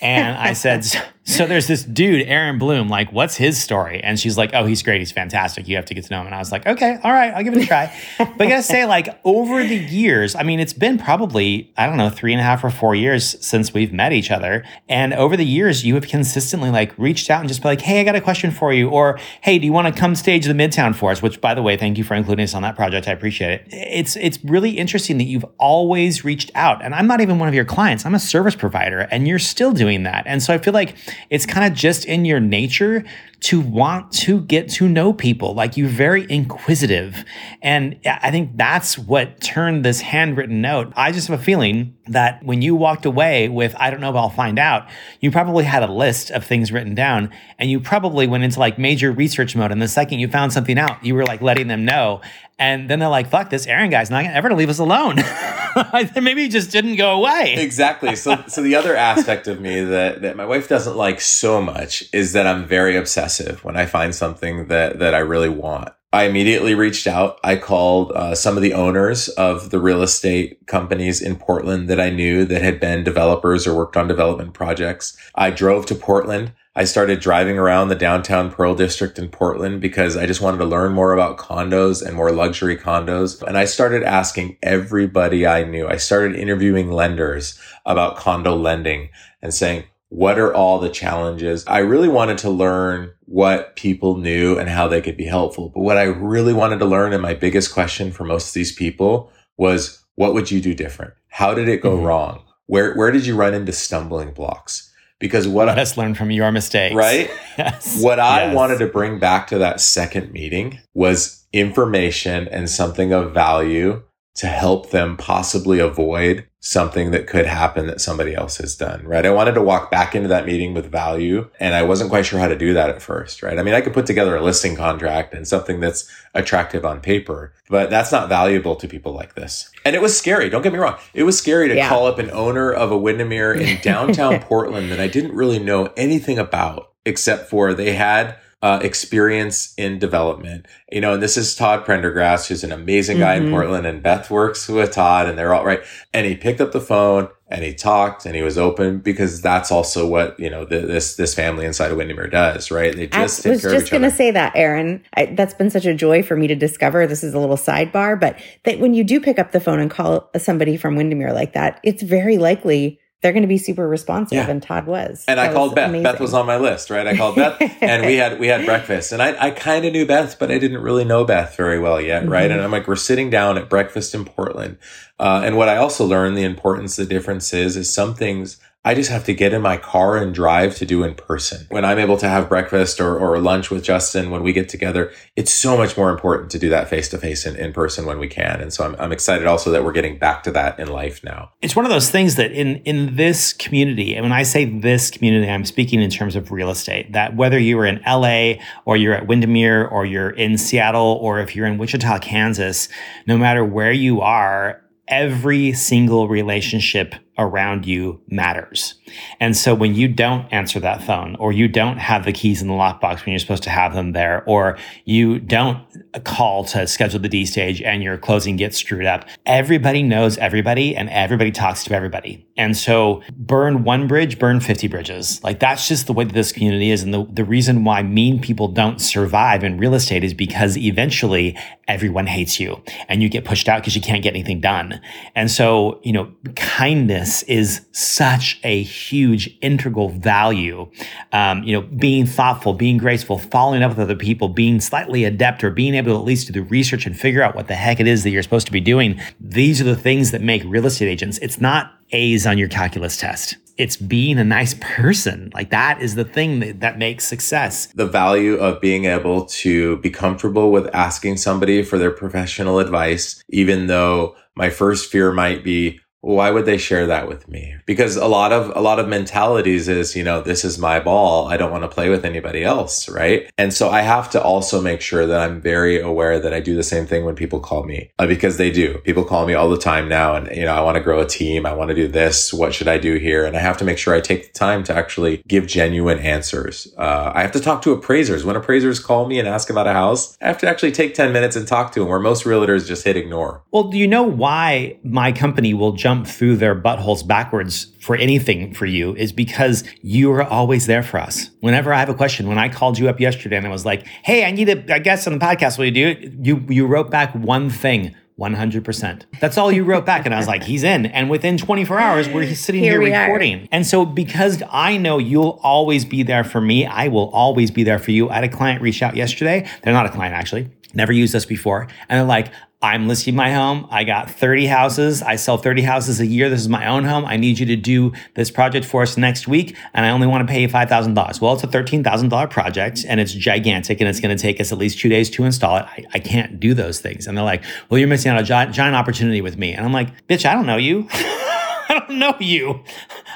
And I said so there's this dude, Aaron Bloom, like, what's his story? And she's like, oh, he's great. He's fantastic. You have to get to know him. And I was like, okay, all right, I'll give it a try. but I gotta say, like, over the years, I mean, it's been probably, I don't know, three and a half or four years since we've met each other. And over the years, you have consistently like reached out and just be like, hey, I got a question for you. Or, hey, do you want to come stage the Midtown for us? Which, by the way, thank you for including us on that project. I appreciate it. It's it's really interesting that you've always reached out. And I'm not even one of your clients. I'm a service provider, and you're still doing that. And so I feel like it's kind of just in your nature to want to get to know people. Like you're very inquisitive. And I think that's what turned this handwritten note. I just have a feeling that when you walked away with, I don't know if I'll find out, you probably had a list of things written down and you probably went into like major research mode. And the second you found something out, you were like letting them know. And then they're like, fuck, this Aaron guy's not ever gonna leave us alone. Maybe he just didn't go away.
exactly. So so the other aspect of me that, that my wife doesn't like so much is that I'm very obsessive when I find something that that I really want. I immediately reached out. I called uh, some of the owners of the real estate companies in Portland that I knew that had been developers or worked on development projects. I drove to Portland. I started driving around the downtown Pearl District in Portland because I just wanted to learn more about condos and more luxury condos. And I started asking everybody I knew. I started interviewing lenders about condo lending and saying, What are all the challenges? I really wanted to learn what people knew and how they could be helpful. But what I really wanted to learn and my biggest question for most of these people was, what would you do different? How did it go mm-hmm. wrong? Where, where did you run into stumbling blocks? Because what
let I, us learn from your mistakes,
right? yes. What I yes. wanted to bring back to that second meeting was information and something of value to help them possibly avoid something that could happen that somebody else has done, right? I wanted to walk back into that meeting with value and I wasn't quite sure how to do that at first, right? I mean, I could put together a listing contract and something that's attractive on paper, but that's not valuable to people like this. And it was scary. Don't get me wrong. It was scary to yeah. call up an owner of a Windermere in downtown Portland that I didn't really know anything about except for they had uh, experience in development. You know, and this is Todd Prendergrass, who's an amazing guy mm-hmm. in Portland, and Beth works with Todd, and they're all right. And he picked up the phone and he talked and he was open because that's also what you know the, this this family inside of Windermere does, right? They
just I was just going to say that, Aaron. I, that's been such a joy for me to discover. This is a little sidebar, but that when you do pick up the phone and call somebody from Windermere like that, it's very likely they're going to be super responsive yeah. and todd was
and i called beth amazing. beth was on my list right i called beth and we had we had breakfast and i, I kind of knew beth but i didn't really know beth very well yet mm-hmm. right and i'm like we're sitting down at breakfast in portland uh, and what i also learned the importance the difference is is some things I just have to get in my car and drive to do in person. When I'm able to have breakfast or, or lunch with Justin when we get together, it's so much more important to do that face to face and in person when we can. And so I'm, I'm excited also that we're getting back to that in life now.
It's one of those things that in, in this community, and when I say this community, I'm speaking in terms of real estate, that whether you are in LA or you're at Windermere or you're in Seattle or if you're in Wichita, Kansas, no matter where you are, every single relationship around you matters. And so when you don't answer that phone or you don't have the keys in the lockbox when you're supposed to have them there, or you don't call to schedule the D stage and your closing gets screwed up, everybody knows everybody and everybody talks to everybody. And so burn one bridge, burn 50 bridges. Like that's just the way that this community is. And the, the reason why mean people don't survive in real estate is because eventually everyone hates you and you get pushed out because you can't get anything done. And so, you know, kindness is such a huge integral value. Um, you know, being thoughtful, being graceful, following up with other people, being slightly adept, or being able to at least do the research and figure out what the heck it is that you're supposed to be doing. These are the things that make real estate agents. It's not A's on your calculus test it's being a nice person. Like that is the thing that, that makes success.
The value of being able to be comfortable with asking somebody for their professional advice, even though my first fear might be, why would they share that with me? Because a lot of a lot of mentalities is you know this is my ball. I don't want to play with anybody else right? And so i have to also make sure that i'm very aware that i do the same thing when people call me uh, because they do. People call me all the time now and you know i want to grow a team i want to do this what should i do here? And i have to make sure i take the time to actually give genuine answers. Uh, i have to talk to appraisers. When appraisers call me and ask about a house i have to actually take 10 minutes and talk to them where most realtors just hit ignore.
Well do you know why my company will jump through their buttholes backwards for anything for you is because you are always there for us. Whenever I have a question, when I called you up yesterday and I was like, "Hey, I need a, a guest on the podcast. Will you do it?" You you wrote back one thing. 100%. That's all you wrote back. And I was like, he's in. And within 24 hours, we're sitting here, here recording. Are. And so, because I know you'll always be there for me, I will always be there for you. I had a client reach out yesterday. They're not a client, actually never used us before. And they're like, I'm listing my home. I got 30 houses. I sell 30 houses a year. This is my own home. I need you to do this project for us next week. And I only want to pay you $5,000. Well, it's a $13,000 project and it's gigantic and it's going to take us at least two days to install it. I, I can't do those things. And they're like, well, you're missing out a giant, giant opportunity with me. And I'm like, bitch, I don't know you. I don't know you.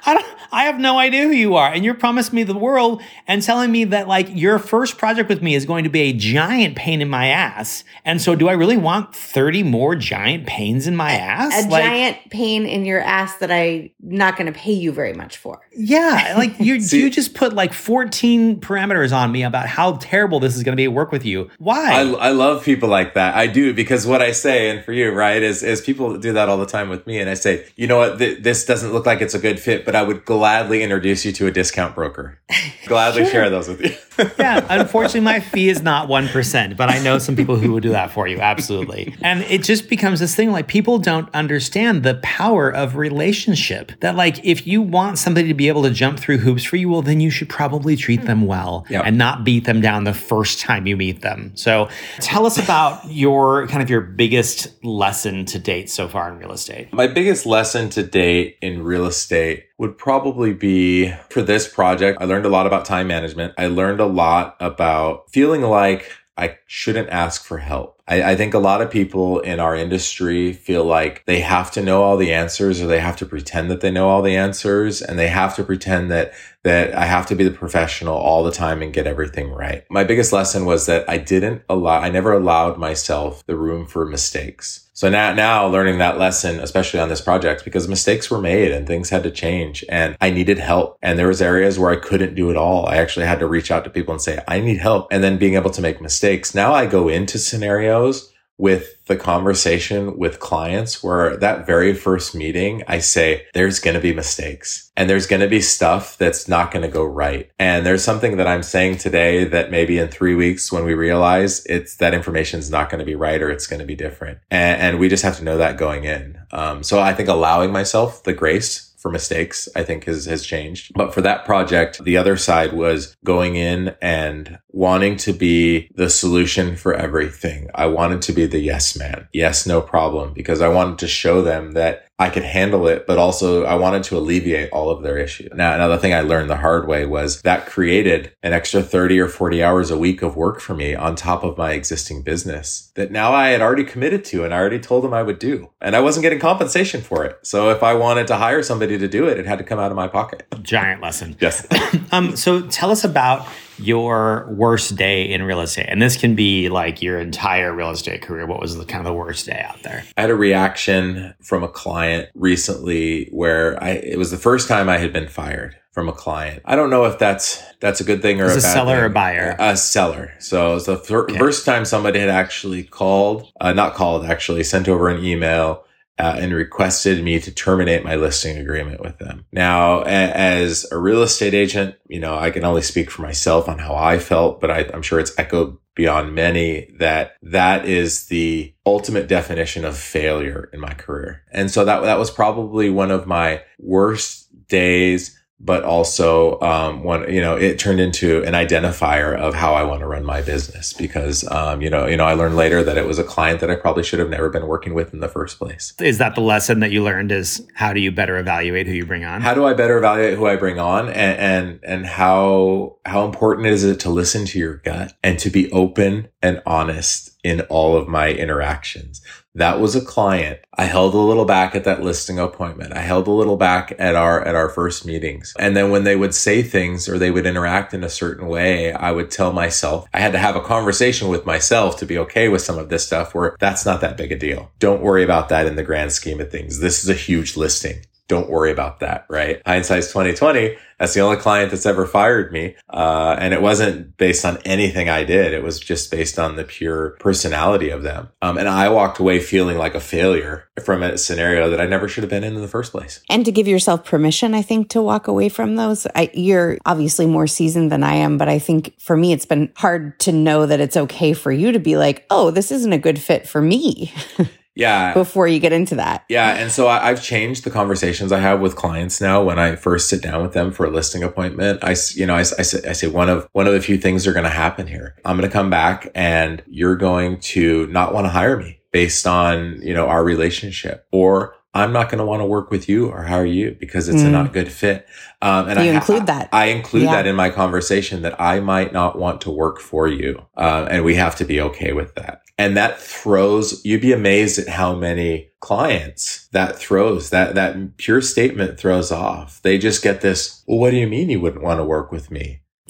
I don't, I have no idea who you are. And you're promising me the world and telling me that like your first project with me is going to be a giant pain in my ass. And so do I really want 30 more giant pains in my ass?
A like, giant pain in your ass that I'm not going to pay you very much for.
Yeah. Like you, you just put like 14 parameters on me about how terrible this is going to be to work with you. Why?
I, I love people like that. I do because what I say, and for you, right, is, is people do that all the time with me. And I say, you know what, Th- this doesn't look like it's a good fit, but I would gladly introduce you to a discount broker. Gladly sure. share those with you.
yeah, unfortunately, my fee is not 1%, but I know some people who would do that for you. Absolutely. And it just becomes this thing like people don't understand the power of relationship. That, like, if you want somebody to be able to jump through hoops for you, well, then you should probably treat them well
Yep.
and not beat them down the first time you meet them. So tell us about your kind of your biggest lesson to date so far in real estate.
My biggest lesson to date in real estate would probably be for this project. I learned a lot about time management. I learned a lot about feeling like I shouldn't ask for help. I, I think a lot of people in our industry feel like they have to know all the answers or they have to pretend that they know all the answers and they have to pretend that that I have to be the professional all the time and get everything right. My biggest lesson was that I didn't allow, I never allowed myself the room for mistakes. So now, now learning that lesson, especially on this project, because mistakes were made and things had to change and I needed help. And there was areas where I couldn't do it all. I actually had to reach out to people and say, I need help. And then being able to make mistakes. Now I go into scenarios with the conversation with clients where that very first meeting, I say, there's going to be mistakes and there's going to be stuff that's not going to go right. And there's something that I'm saying today that maybe in three weeks when we realize it's that information is not going to be right or it's going to be different. And, and we just have to know that going in. Um, so I think allowing myself the grace for mistakes, I think has, has changed. But for that project, the other side was going in and wanting to be the solution for everything. I wanted to be the yes man. Yes, no problem. Because I wanted to show them that I could handle it, but also I wanted to alleviate all of their issues. Now, another thing I learned the hard way was that created an extra 30 or 40 hours a week of work for me on top of my existing business that now I had already committed to and I already told them I would do. And I wasn't getting compensation for it. So if I wanted to hire somebody to do it, it had to come out of my pocket.
Giant lesson.
Yes.
Um, so tell us about your worst day in real estate. And this can be like your entire real estate career. What was the kind of the worst day out there?
I had a reaction from a client recently where I it was the first time I had been fired from a client. I don't know if that's that's a good thing or a
a seller
thing.
or buyer?
A seller. So it's the fir- first time somebody had actually called, uh, not called, actually sent over an email uh, and requested me to terminate my listing agreement with them. Now, a- as a real estate agent, you know, I can only speak for myself on how I felt, but I, I'm sure it's echoed beyond many that that is the ultimate definition of failure in my career. And so that, that was probably one of my worst days but also um, one you know it turned into an identifier of how I want to run my business because um, you know you know I learned later that it was a client that I probably should have never been working with in the first place.
Is that the lesson that you learned is how do you better evaluate who you bring on?
How do I better evaluate who I bring on and and and how how important is it to listen to your gut and to be open and honest in all of my interactions? That was a client. I held a little back at that listing appointment. I held a little back at our at our first meetings. And then when they would say things or they would interact in a certain way, I would tell myself I had to have a conversation with myself to be okay with some of this stuff where that's not that big a deal. Don't worry about that in the grand scheme of things. This is a huge listing don't worry about that, right? Hindsight's 2020. That's the only client that's ever fired me. Uh, and it wasn't based on anything I did. It was just based on the pure personality of them. Um, and I walked away feeling like a failure from a scenario that I never should have been in in the first place.
And to give yourself permission, I think, to walk away from those. I, you're obviously more seasoned than I am, but I think for me, it's been hard to know that it's okay for you to be like, oh, this isn't a good fit for me
Yeah.
before you get into that.
Yeah, and so I, I've changed the conversations I have with clients now. When I first sit down with them for a listing appointment, I, you know, I, I say, I say one of one of the few things are going to happen here. I'm going to come back, and you're going to not want to hire me based on you know our relationship, or I'm not going to want to work with you or hire you because it's a
Mm.
not good fit. Um, and
You
I,
include that.
I include
Yeah.
that in my conversation that I might not want to work for you, uh, and we have to be okay with that. And that throws. You'd be amazed at how many clients that throws that that pure statement throws off. They just get this. Well, what do you mean you wouldn't want to work with me?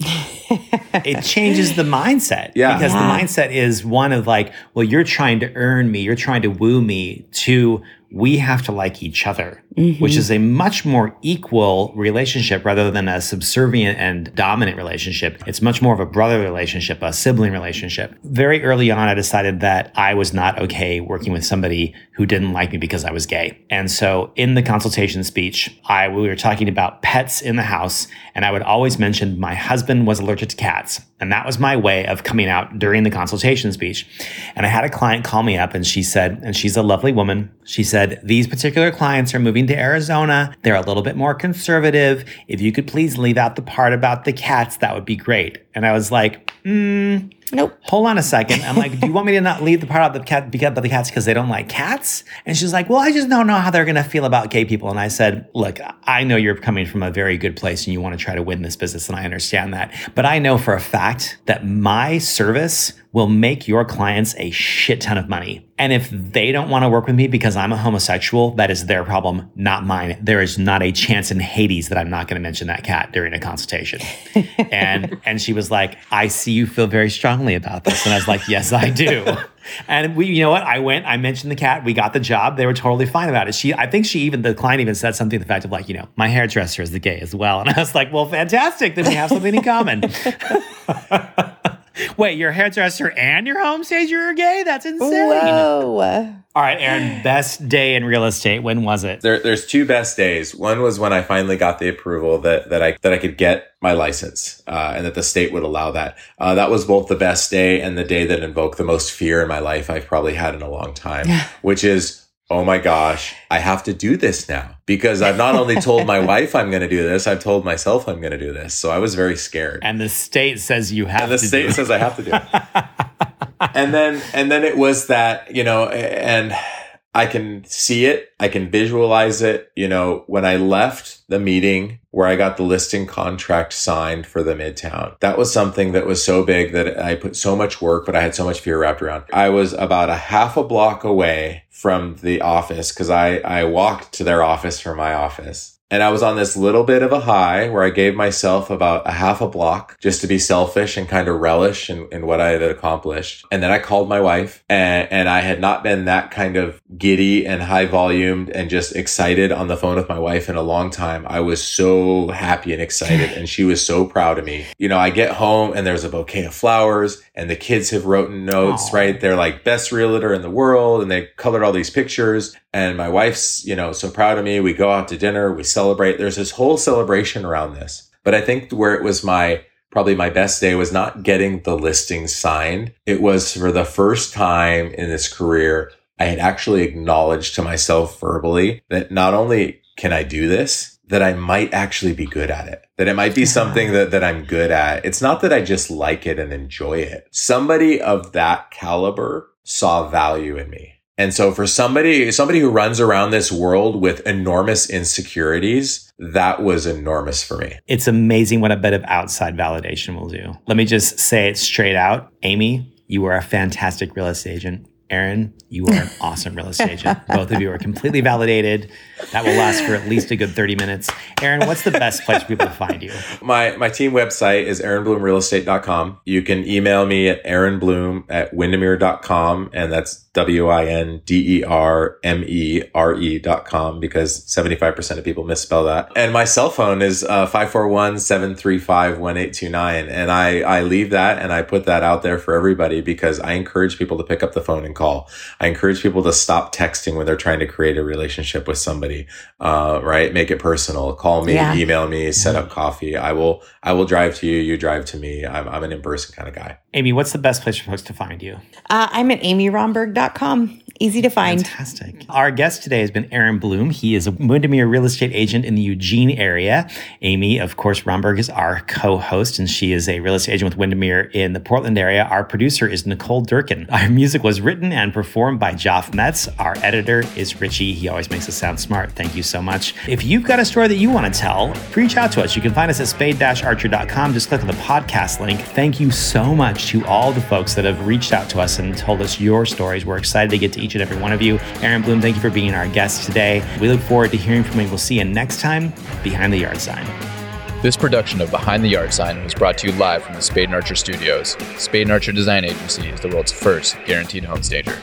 it changes the mindset.
Yeah.
Because
Yeah.
the mindset is one of like, well, you're trying to earn me, you're trying to woo me to we have to like each other, mm-hmm. which is a much more equal relationship rather than a subservient and dominant relationship. It's much more of a brother relationship, a sibling relationship. Very early on, I decided that I was not okay working with somebody who didn't like me because I was gay. And so in the consultation speech, I we were talking about pets in the house, and I would always mention my husband was allergic to cats. And that was my way of coming out during the consultation speech. And I had a client call me up and she said, and she's a lovely woman. She said, These particular clients are moving to Arizona. They're a little bit more conservative. If you could please leave out the part about the cats, that would be great. And I was like, mm, Nope. Hold on a second. I'm like, do you want me to not leave the part about the cat about the cats because they don't like cats? And she's like, well, I just don't know how they're gonna feel about gay people. And I said, look, I know you're coming from a very good place and you want to try to win this business, and I understand that. But I know for a fact that my service will make your clients a shit ton of money. And if they don't want to work with me because I'm a homosexual, that is their problem, not mine. There is not a chance in Hades that I'm not going to mention that cat during a consultation. and and she was like, "I see you feel very strongly about this." And I was like, "Yes, I do." And we, you know what? I went, I mentioned the cat, we got the job. They were totally fine about it. She, I think she even, the client even said something to the fact of like, you know, my hairdresser is the gay as well. And I was like, well, fantastic. Then we have something in common. Wait, your hairdresser and your home stager are gay? That's insane. Whoa. All right, Aaron, best day in real estate. When was it?
There, there's two best days. One was when I finally got the approval that, that I that I could get my license uh, and that the state would allow that. Uh, that was both the best day and the day that invoked the most fear in my life I've probably had in a long time, which is oh my gosh, I have to do this now because I've not only told my wife I'm going to do this, I've told myself I'm going to do this. So I was very scared.
And the state says you have
and the state says I have to do it. and then, and then it was that, you know, and I can see it. I can visualize it. You know, when I left the meeting where I got the listing contract signed for the Midtown, that was something that was so big that I put so much work, but I had so much fear wrapped around. I was about a half a block away from the office because I, I walked to their office from my office. And I was on this little bit of a high where I gave myself about a half a block just to be selfish and kind of relish in, in what I had accomplished. And then I called my wife and, and I had not been that kind of giddy and high volumed and just excited on the phone with my wife in a long time. I was so happy and excited and she was so proud of me. You know, I get home and there's a bouquet of flowers and the kids have written notes, Aww. right? They're like best realtor in the world and they colored all these pictures and my wife's, you know, so proud of me. We go out to dinner, we celebrate. There's this whole celebration around this. But I think where it was my probably my best day was not getting the listing signed. It was for the first time in this career, I had actually acknowledged to myself verbally that not only can I do this, that I might actually be good at it, that it might be something that, that I'm good at. It's not that I just like it and enjoy it. Somebody of that caliber saw value in me. And so for somebody, somebody who runs around this world with enormous insecurities, that was enormous for me.
It's amazing what a bit of outside validation will do. Let me just say it straight out. Amy, you are a fantastic real estate agent. Aaron, you are an awesome real estate agent. Both of you are completely validated. That will last for at least a good 30 minutes. Aaron, what's the best place for people to find you?
My my team website is aaronbloomrealestate.com. You can email me at aaronbloom at windermere.com, and that's W-I-N-D-E-R-M-E-R-E dot com because 75% of people misspell that. And my cell phone is uh, 541-735-1829. And I, I leave that and I put that out there for everybody because I encourage people to pick up the phone and call. I encourage people to stop texting when they're trying to create a relationship with somebody, uh, right? Make it personal. Call me, yeah. email me, set up coffee. I will, I will drive to you. You drive to me. I'm, I'm an in-person kind of guy.
Amy, what's the best place for folks to find you?
Uh, I'm at amyromberg.com. Easy to find.
Fantastic. Our guest today has been Aaron Bloom. He is a Windermere real estate agent in the Eugene area. Amy, of course, Romberg is our co-host, and she is a real estate agent with Windermere in the Portland area. Our producer is Nicole Durkin. Our music was written and performed by Joff Metz. Our editor is Richie. He always makes us sound smart. Thank you so much. If you've got a story that you want to tell, reach out to us. You can find us at spade-archer.com. Just click on the podcast link. Thank you so much to all the folks that have reached out to us and told us your stories. We're excited to get to each and every one of you. Aaron Bloom, thank you for being our guest today. We look forward to hearing from you. We'll see you next time behind the yard sign.
This production of Behind the Yard Sign was brought to you live from the Spade and Archer Studios. Spade and Archer Design Agency is the world's first guaranteed home stager.